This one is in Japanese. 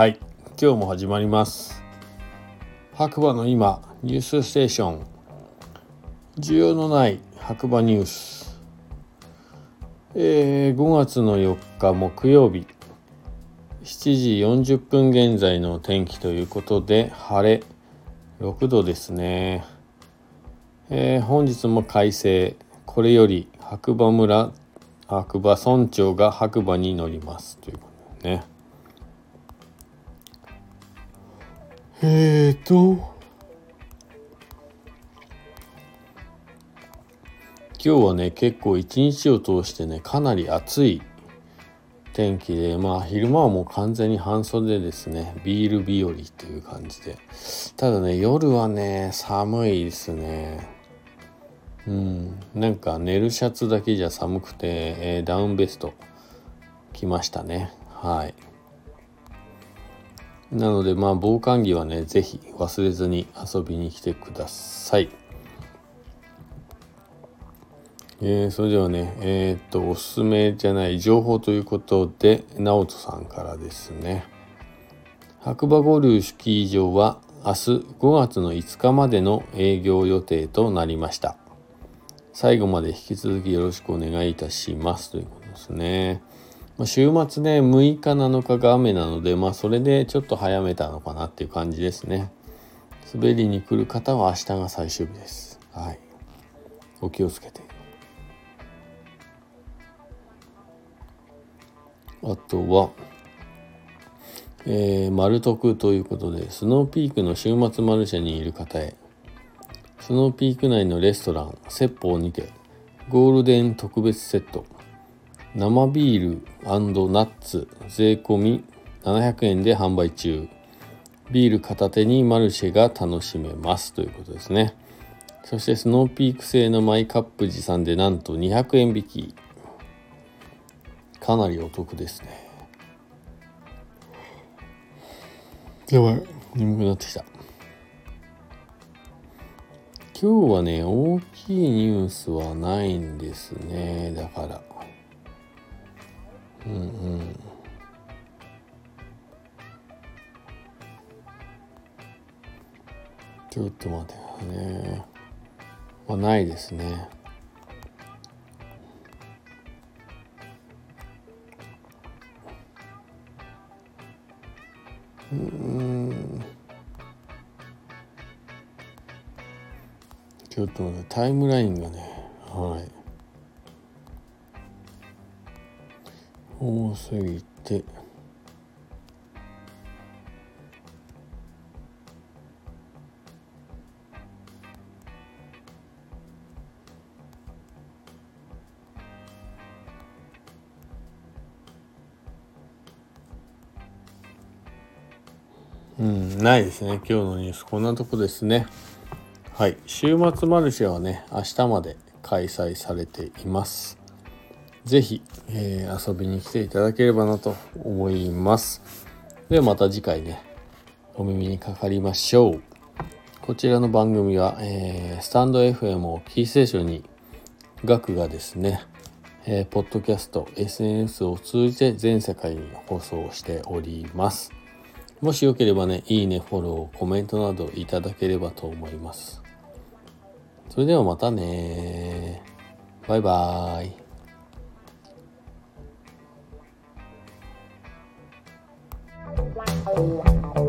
はい。今日も始まります。白馬の今ニュースステーション。需要のない白馬ニュース。えー、5月の4日木曜日。7時40分現在の天気ということで晴れ。6度ですね、えー、本日も快晴。これより白馬村白馬村長が白馬に乗ります。ということですね。えーと。今日はね結構一日を通してねかなり暑い天気でまあ昼間はもう完全に半袖ですね。ビール日和という感じで。ただね夜はね寒いですね。うん。なんか寝るシャツだけじゃ寒くて、えー、ダウンベスト着ましたね。はい。なのでまあ防寒着はね是非忘れずに遊びに来てくださいえー、それではね、えー、っと、おすすめじゃない情報ということで、直人さんからですね。白馬五流スキー場は明日5月の5日までの営業予定となりました。最後まで引き続きよろしくお願いいたしますということですね。週末ね、6日7日が雨なので、まあそれでちょっと早めたのかなっていう感じですね。滑りに来る方は明日が最終日です。はい。お気をつけて。あとは、えー、丸徳ということで、スノーピークの週末マルシェにいる方へ、スノーピーク内のレストラン、説法にて、ゴールデン特別セット、生ビールナッツ税込み700円で販売中。ビール片手にマルシェが楽しめますということですね。そしてスノーピーク製のマイカップ持参でなんと200円引き。かなりお得ですねやばい眠くなってきた今日はね大きいニュースはないんですねだからうんうん。ちょっと待ってね。まあないですね。うん。ちょっと待ってタイムラインがねはい。多すぎてうん、ないですね。今日のニュース。こんなとこですね。はい。週末マルシェはね、明日まで開催されています。ぜひ、えー、遊びに来ていただければなと思います。ではまた次回ね、お耳にかかりましょう。こちらの番組は、えー、スタンド FM をキーステーションに、学がですね、えー、ポッドキャスト、SNS を通じて全世界に放送しております。もしよければね、いいね、フォロー、コメントなどいただければと思います。それではまたねバイバーイ。Música